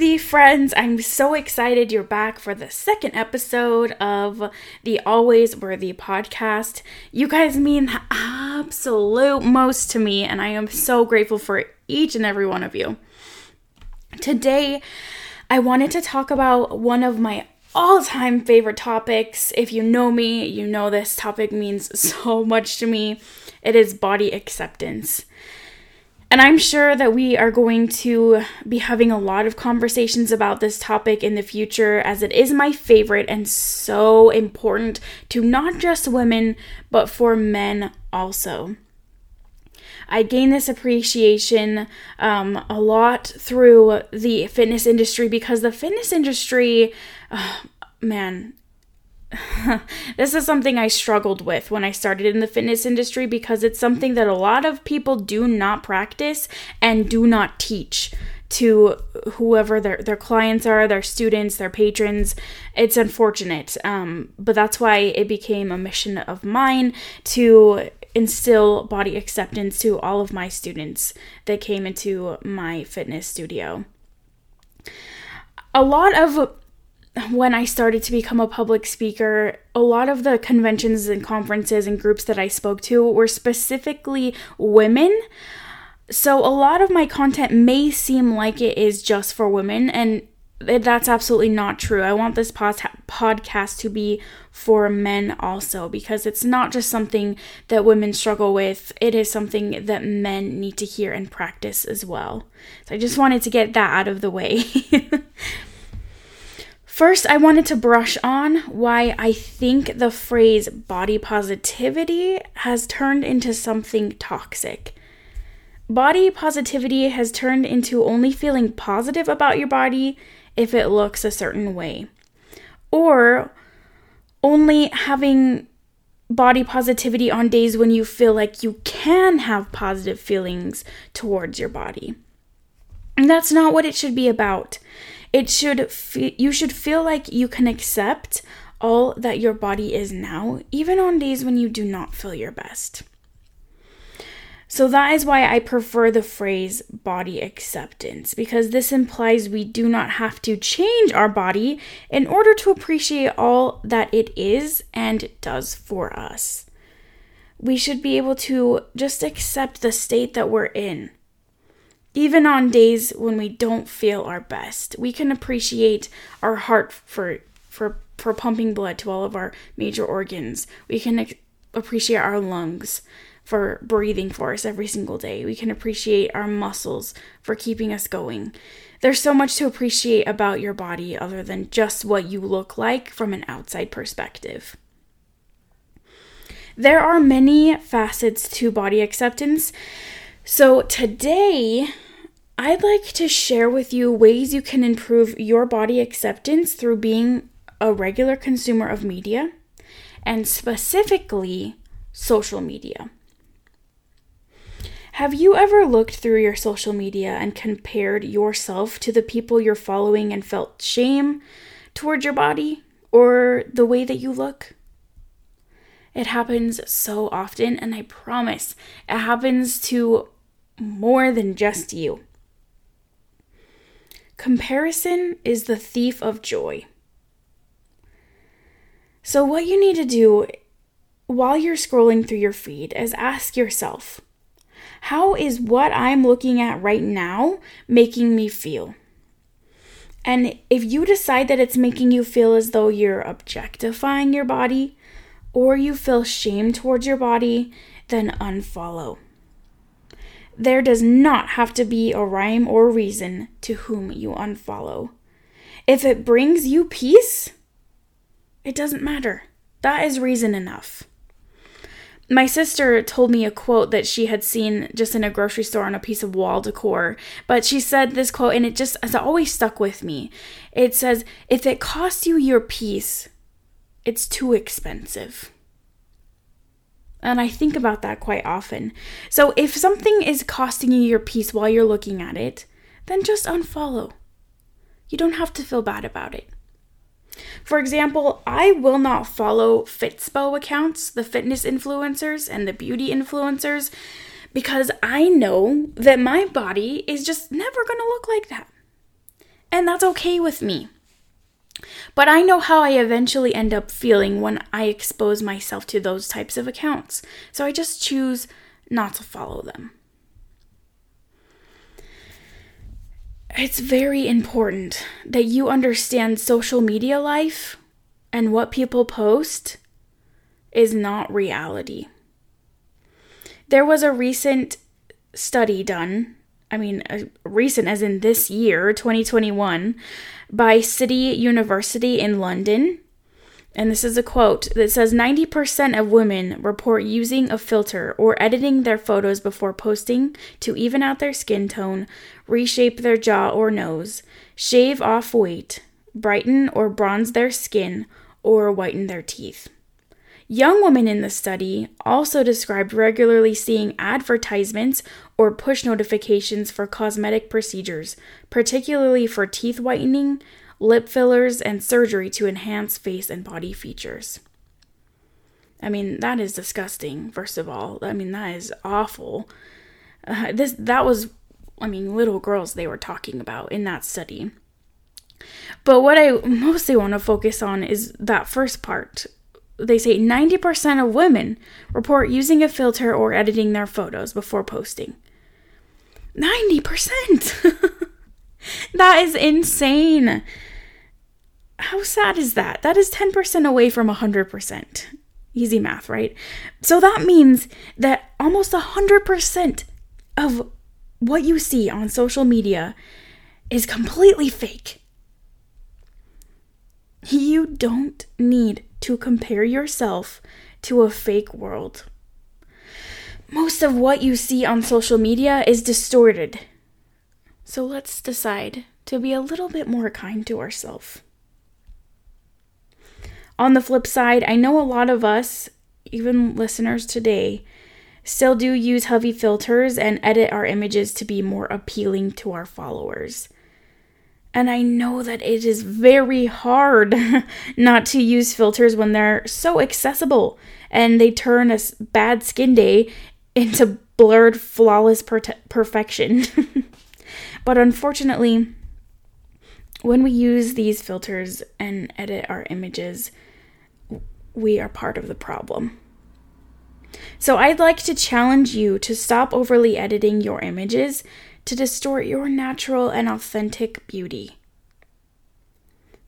worthy friends. I'm so excited you're back for the second episode of the Always Worthy podcast. You guys mean the absolute most to me, and I am so grateful for each and every one of you. Today, I wanted to talk about one of my all time favorite topics. If you know me, you know this topic means so much to me. It is body acceptance. And I'm sure that we are going to be having a lot of conversations about this topic in the future, as it is my favorite and so important to not just women, but for men also. I gained this appreciation um, a lot through the fitness industry because the fitness industry, oh, man, this is something I struggled with when I started in the fitness industry because it's something that a lot of people do not practice and do not teach to whoever their, their clients are, their students, their patrons. It's unfortunate, um, but that's why it became a mission of mine to instill body acceptance to all of my students that came into my fitness studio. A lot of when I started to become a public speaker, a lot of the conventions and conferences and groups that I spoke to were specifically women. So a lot of my content may seem like it is just for women, and that's absolutely not true. I want this pod- podcast to be for men also because it's not just something that women struggle with, it is something that men need to hear and practice as well. So I just wanted to get that out of the way. First, I wanted to brush on why I think the phrase body positivity has turned into something toxic. Body positivity has turned into only feeling positive about your body if it looks a certain way, or only having body positivity on days when you feel like you can have positive feelings towards your body. And that's not what it should be about. It should fe- you should feel like you can accept all that your body is now, even on days when you do not feel your best. So that is why I prefer the phrase body acceptance, because this implies we do not have to change our body in order to appreciate all that it is and does for us. We should be able to just accept the state that we're in even on days when we don't feel our best, we can appreciate our heart for for for pumping blood to all of our major organs. We can appreciate our lungs for breathing for us every single day. We can appreciate our muscles for keeping us going. There's so much to appreciate about your body other than just what you look like from an outside perspective. There are many facets to body acceptance. So, today I'd like to share with you ways you can improve your body acceptance through being a regular consumer of media and specifically social media. Have you ever looked through your social media and compared yourself to the people you're following and felt shame towards your body or the way that you look? It happens so often, and I promise it happens to more than just you. Comparison is the thief of joy. So, what you need to do while you're scrolling through your feed is ask yourself how is what I'm looking at right now making me feel? And if you decide that it's making you feel as though you're objectifying your body or you feel shame towards your body, then unfollow. There does not have to be a rhyme or reason to whom you unfollow. If it brings you peace, it doesn't matter. That is reason enough. My sister told me a quote that she had seen just in a grocery store on a piece of wall decor, but she said this quote and it just has always stuck with me. It says, If it costs you your peace, it's too expensive. And I think about that quite often. So if something is costing you your peace while you're looking at it, then just unfollow. You don't have to feel bad about it. For example, I will not follow Fitspo accounts, the fitness influencers and the beauty influencers, because I know that my body is just never going to look like that. And that's okay with me. But I know how I eventually end up feeling when I expose myself to those types of accounts. So I just choose not to follow them. It's very important that you understand social media life and what people post is not reality. There was a recent study done, I mean, uh, recent as in this year, 2021, by City University in London. And this is a quote that says 90% of women report using a filter or editing their photos before posting to even out their skin tone, reshape their jaw or nose, shave off weight, brighten or bronze their skin, or whiten their teeth. Young women in the study also described regularly seeing advertisements or push notifications for cosmetic procedures, particularly for teeth whitening, lip fillers, and surgery to enhance face and body features. I mean, that is disgusting, first of all. I mean, that is awful. Uh, this that was I mean, little girls they were talking about in that study. But what I mostly want to focus on is that first part they say 90% of women report using a filter or editing their photos before posting. 90%! that is insane. How sad is that? That is 10% away from 100%. Easy math, right? So that means that almost 100% of what you see on social media is completely fake. You don't need to compare yourself to a fake world. Most of what you see on social media is distorted. So let's decide to be a little bit more kind to ourselves. On the flip side, I know a lot of us, even listeners today, still do use heavy filters and edit our images to be more appealing to our followers. And I know that it is very hard not to use filters when they're so accessible and they turn a bad skin day into blurred, flawless per- perfection. but unfortunately, when we use these filters and edit our images, we are part of the problem. So I'd like to challenge you to stop overly editing your images to distort your natural and authentic beauty.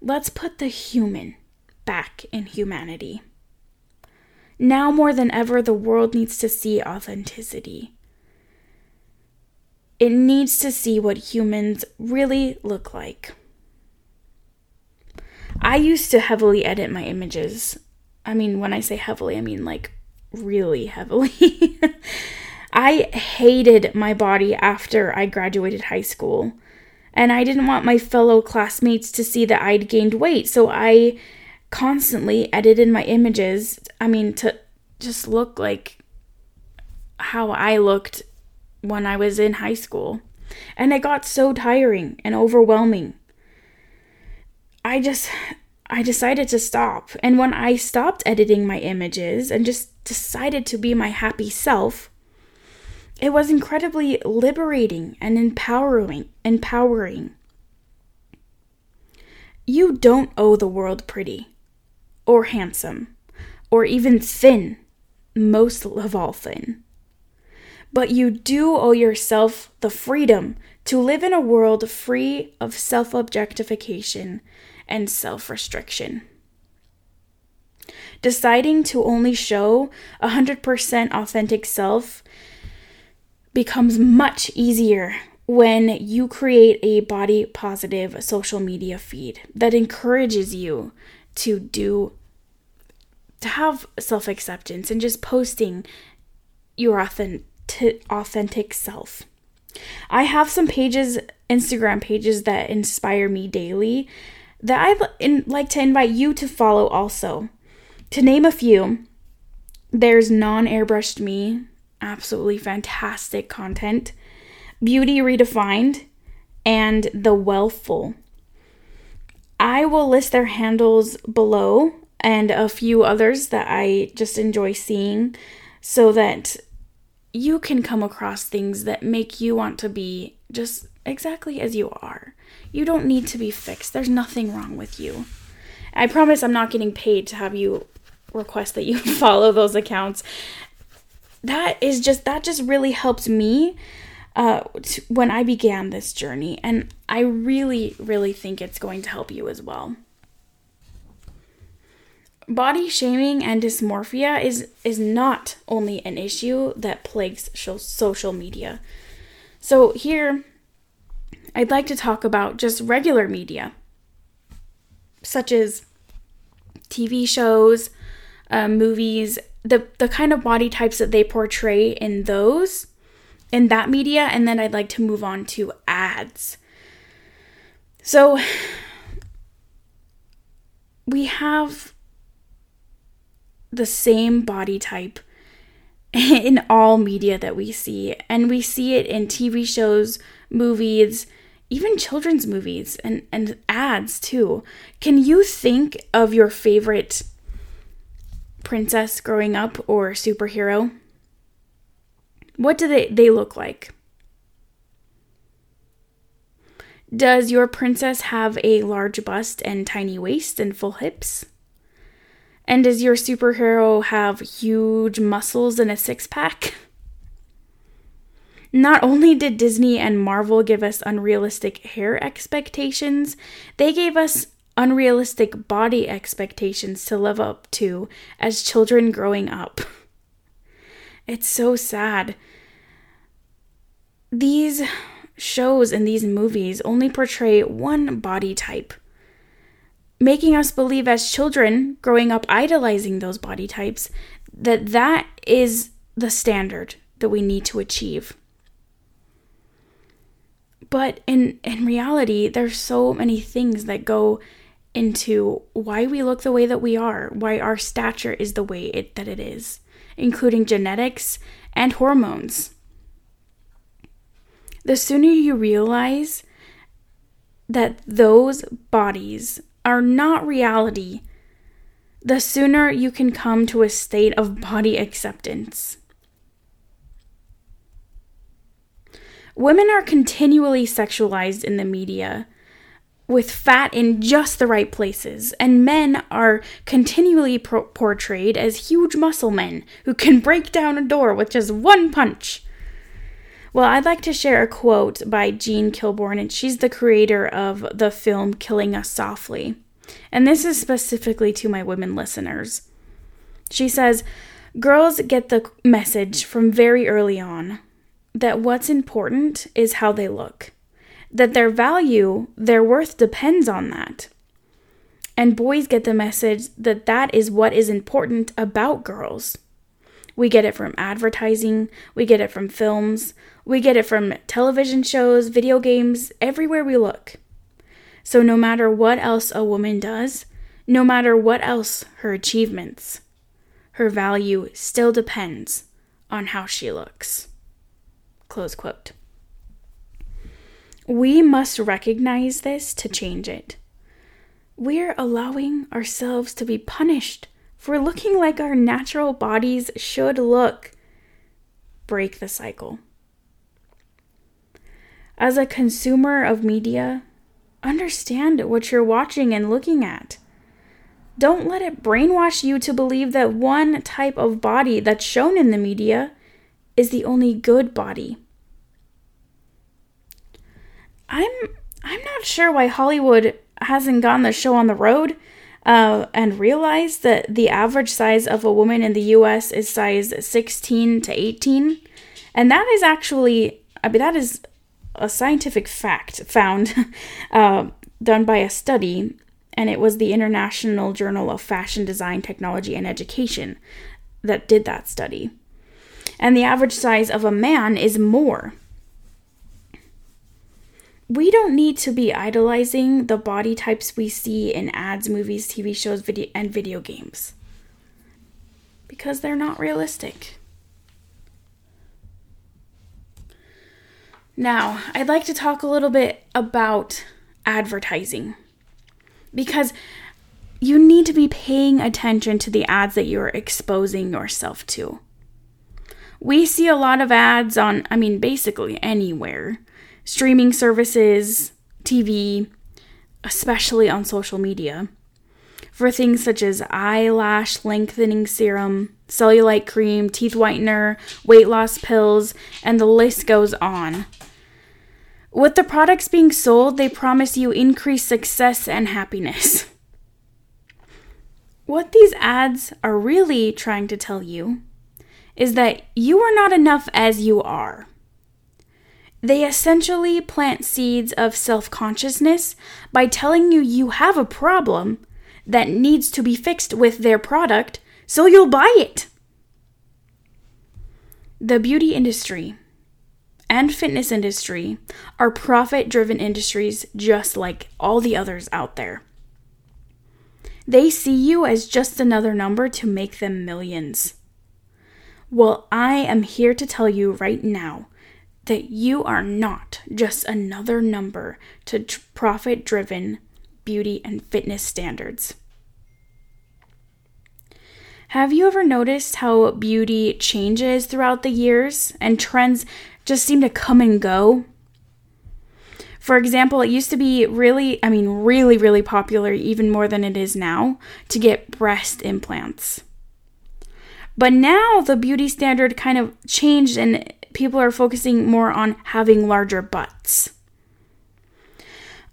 Let's put the human back in humanity. Now more than ever, the world needs to see authenticity. It needs to see what humans really look like. I used to heavily edit my images. I mean, when I say heavily, I mean like really heavily. I hated my body after I graduated high school. And I didn't want my fellow classmates to see that I'd gained weight. So I constantly edited my images. I mean, to just look like how I looked when I was in high school. And it got so tiring and overwhelming. I just I decided to stop. And when I stopped editing my images and just decided to be my happy self, it was incredibly liberating and empowering, empowering. You don't owe the world pretty or handsome or even thin, most of all thin. But you do owe yourself the freedom to live in a world free of self objectification and self restriction. Deciding to only show 100% authentic self becomes much easier when you create a body positive social media feed that encourages you to do to have self-acceptance and just posting your authentic authentic self. I have some pages, Instagram pages that inspire me daily that I'd like to invite you to follow also. To name a few, there's non airbrushed me, absolutely fantastic content. Beauty Redefined and The Wealthful. I will list their handles below and a few others that I just enjoy seeing so that you can come across things that make you want to be just exactly as you are. You don't need to be fixed. There's nothing wrong with you. I promise I'm not getting paid to have you request that you follow those accounts. That is just that just really helps me uh, when I began this journey, and I really, really think it's going to help you as well. Body shaming and dysmorphia is is not only an issue that plagues social media. So here I'd like to talk about just regular media such as TV shows, uh, movies, the the kind of body types that they portray in those in that media and then I'd like to move on to ads. So we have the same body type in all media that we see and we see it in TV shows, movies, even children's movies and, and ads too. Can you think of your favorite princess growing up or superhero? What do they, they look like? Does your princess have a large bust and tiny waist and full hips? And does your superhero have huge muscles and a six pack? Not only did Disney and Marvel give us unrealistic hair expectations, they gave us unrealistic body expectations to live up to as children growing up. It's so sad. These shows and these movies only portray one body type, making us believe as children growing up idolizing those body types that that is the standard that we need to achieve. But in in reality, there's so many things that go into why we look the way that we are, why our stature is the way it, that it is, including genetics and hormones. The sooner you realize that those bodies are not reality, the sooner you can come to a state of body acceptance. Women are continually sexualized in the media with fat in just the right places, and men are continually pro- portrayed as huge muscle men who can break down a door with just one punch. Well, I'd like to share a quote by Jean Kilbourne, and she's the creator of the film Killing Us Softly. And this is specifically to my women listeners. She says, Girls get the message from very early on that what's important is how they look, that their value, their worth depends on that. And boys get the message that that is what is important about girls. We get it from advertising, we get it from films, we get it from television shows, video games, everywhere we look. So, no matter what else a woman does, no matter what else her achievements, her value still depends on how she looks. Close quote. We must recognize this to change it. We're allowing ourselves to be punished for looking like our natural bodies should look. Break the cycle. As a consumer of media, understand what you're watching and looking at. Don't let it brainwash you to believe that one type of body that's shown in the media is the only good body. I'm I'm not sure why Hollywood hasn't gotten the show on the road uh, and realized that the average size of a woman in the U.S. is size 16 to 18, and that is actually I mean that is a scientific fact found uh, done by a study, and it was the International Journal of Fashion Design, Technology, and Education that did that study and the average size of a man is more. We don't need to be idolizing the body types we see in ads, movies, TV shows, video, and video games. Because they're not realistic. Now, I'd like to talk a little bit about advertising. Because you need to be paying attention to the ads that you're exposing yourself to. We see a lot of ads on, I mean, basically anywhere streaming services, TV, especially on social media, for things such as eyelash lengthening serum, cellulite cream, teeth whitener, weight loss pills, and the list goes on. With the products being sold, they promise you increased success and happiness. What these ads are really trying to tell you is that you are not enough as you are. They essentially plant seeds of self consciousness by telling you you have a problem that needs to be fixed with their product, so you'll buy it. The beauty industry and fitness industry are profit driven industries just like all the others out there. They see you as just another number to make them millions. Well, I am here to tell you right now that you are not just another number to profit driven beauty and fitness standards. Have you ever noticed how beauty changes throughout the years and trends just seem to come and go? For example, it used to be really, I mean, really, really popular, even more than it is now, to get breast implants. But now the beauty standard kind of changed and people are focusing more on having larger butts.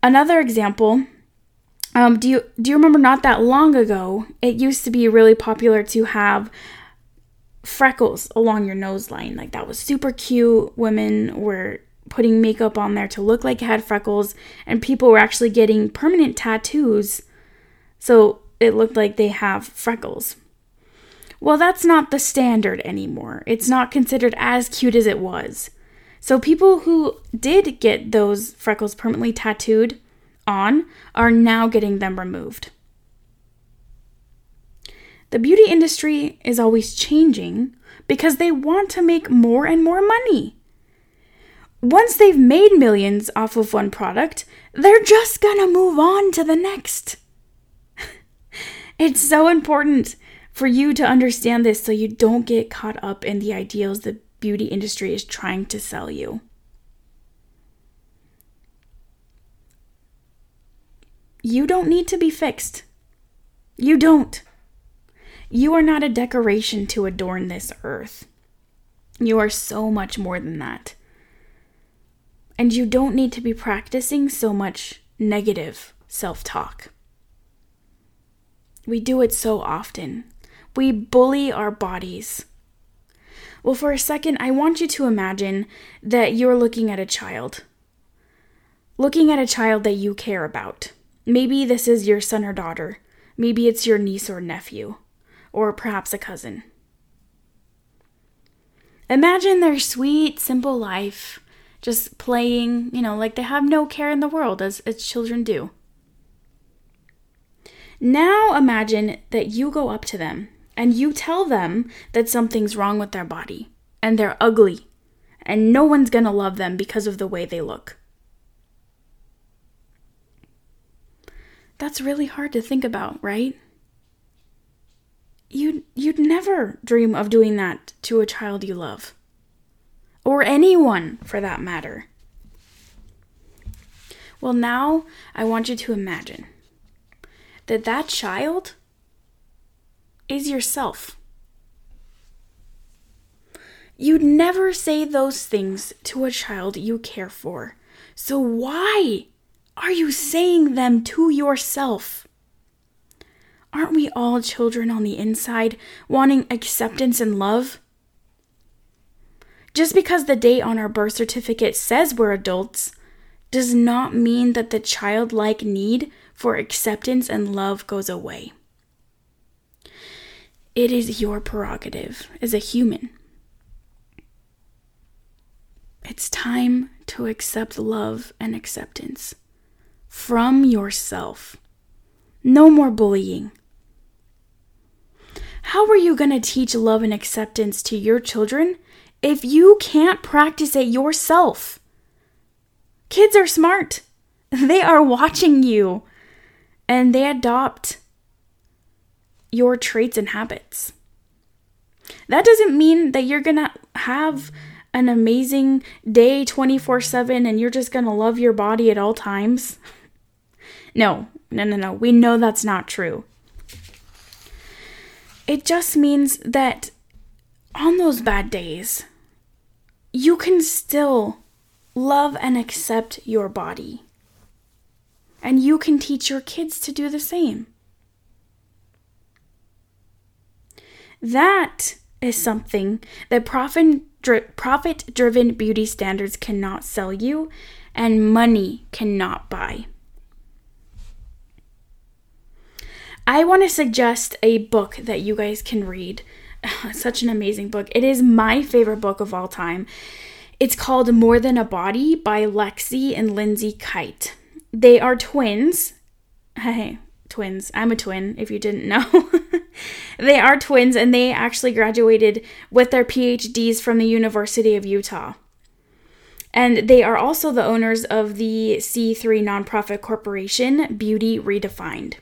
Another example, um, do you do you remember not that long ago? It used to be really popular to have freckles along your nose line. Like that was super cute. Women were putting makeup on there to look like it had freckles, and people were actually getting permanent tattoos so it looked like they have freckles. Well, that's not the standard anymore. It's not considered as cute as it was. So, people who did get those freckles permanently tattooed on are now getting them removed. The beauty industry is always changing because they want to make more and more money. Once they've made millions off of one product, they're just gonna move on to the next. it's so important for you to understand this so you don't get caught up in the ideals the beauty industry is trying to sell you. You don't need to be fixed. You don't. You are not a decoration to adorn this earth. You are so much more than that. And you don't need to be practicing so much negative self talk. We do it so often. We bully our bodies. Well, for a second, I want you to imagine that you're looking at a child. Looking at a child that you care about. Maybe this is your son or daughter. Maybe it's your niece or nephew. Or perhaps a cousin. Imagine their sweet, simple life, just playing, you know, like they have no care in the world, as, as children do. Now imagine that you go up to them and you tell them that something's wrong with their body and they're ugly and no one's gonna love them because of the way they look. That's really hard to think about, right? You'd, you'd never dream of doing that to a child you love. Or anyone, for that matter. Well, now I want you to imagine that that child is yourself. You'd never say those things to a child you care for. So why are you saying them to yourself? Aren't we all children on the inside, wanting acceptance and love? Just because the date on our birth certificate says we're adults does not mean that the childlike need for acceptance and love goes away. It is your prerogative as a human. It's time to accept love and acceptance from yourself. No more bullying. How are you going to teach love and acceptance to your children if you can't practice it yourself? Kids are smart. They are watching you and they adopt your traits and habits. That doesn't mean that you're gonna have an amazing day 24 7 and you're just gonna love your body at all times? No, no, no, no. We know that's not true. It just means that on those bad days, you can still love and accept your body. And you can teach your kids to do the same. That is something that profit profit driven beauty standards cannot sell you and money cannot buy. I want to suggest a book that you guys can read. Such an amazing book. It is my favorite book of all time. It's called More Than a Body by Lexi and Lindsay Kite. They are twins. Hey, twins. I'm a twin, if you didn't know. they are twins, and they actually graduated with their PhDs from the University of Utah. And they are also the owners of the C3 nonprofit corporation, Beauty Redefined.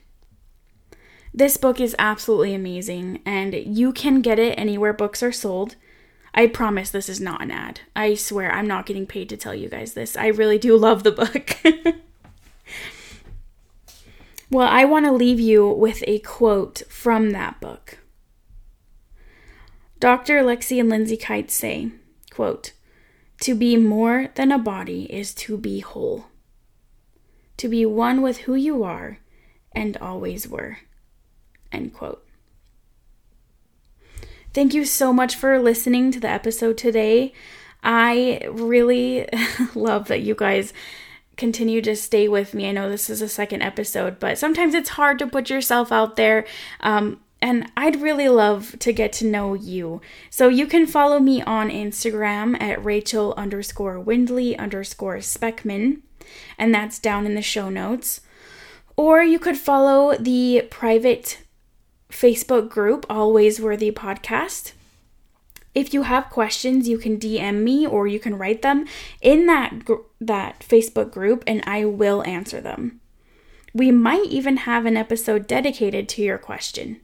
This book is absolutely amazing, and you can get it anywhere books are sold. I promise this is not an ad. I swear I'm not getting paid to tell you guys this. I really do love the book. well, I want to leave you with a quote from that book. Dr. Lexi and Lindsay Kite say, quote, To be more than a body is to be whole. To be one with who you are and always were. End quote. Thank you so much for listening to the episode today. I really love that you guys continue to stay with me. I know this is a second episode, but sometimes it's hard to put yourself out there. Um, and I'd really love to get to know you. So you can follow me on Instagram at Rachel underscore Windley underscore Speckman, and that's down in the show notes. Or you could follow the private Facebook group, Always Worthy Podcast. If you have questions, you can DM me or you can write them in that gr- that Facebook group and I will answer them. We might even have an episode dedicated to your question.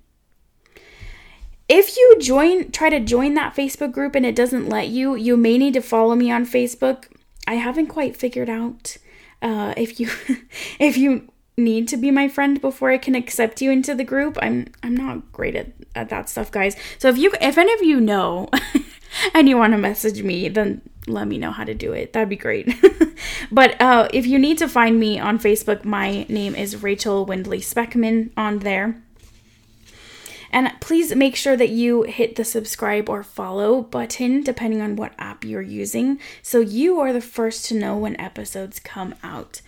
If you join try to join that Facebook group and it doesn't let you, you may need to follow me on Facebook. I haven't quite figured out uh, if you if you need to be my friend before I can accept you into the group. I'm I'm not great at, at that stuff, guys. So if you if any of you know and you want to message me, then let me know how to do it. That'd be great. but uh, if you need to find me on Facebook, my name is Rachel Windley Speckman on there. And please make sure that you hit the subscribe or follow button, depending on what app you're using, so you are the first to know when episodes come out.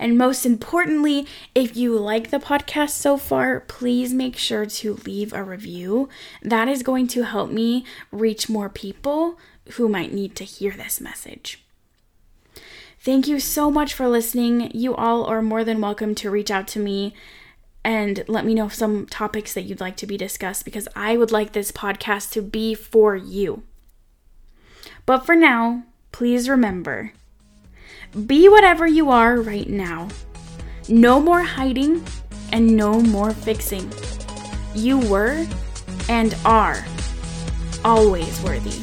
And most importantly, if you like the podcast so far, please make sure to leave a review. That is going to help me reach more people who might need to hear this message. Thank you so much for listening. You all are more than welcome to reach out to me and let me know some topics that you'd like to be discussed because I would like this podcast to be for you. But for now, please remember be whatever you are right now. No more hiding and no more fixing. You were and are always worthy.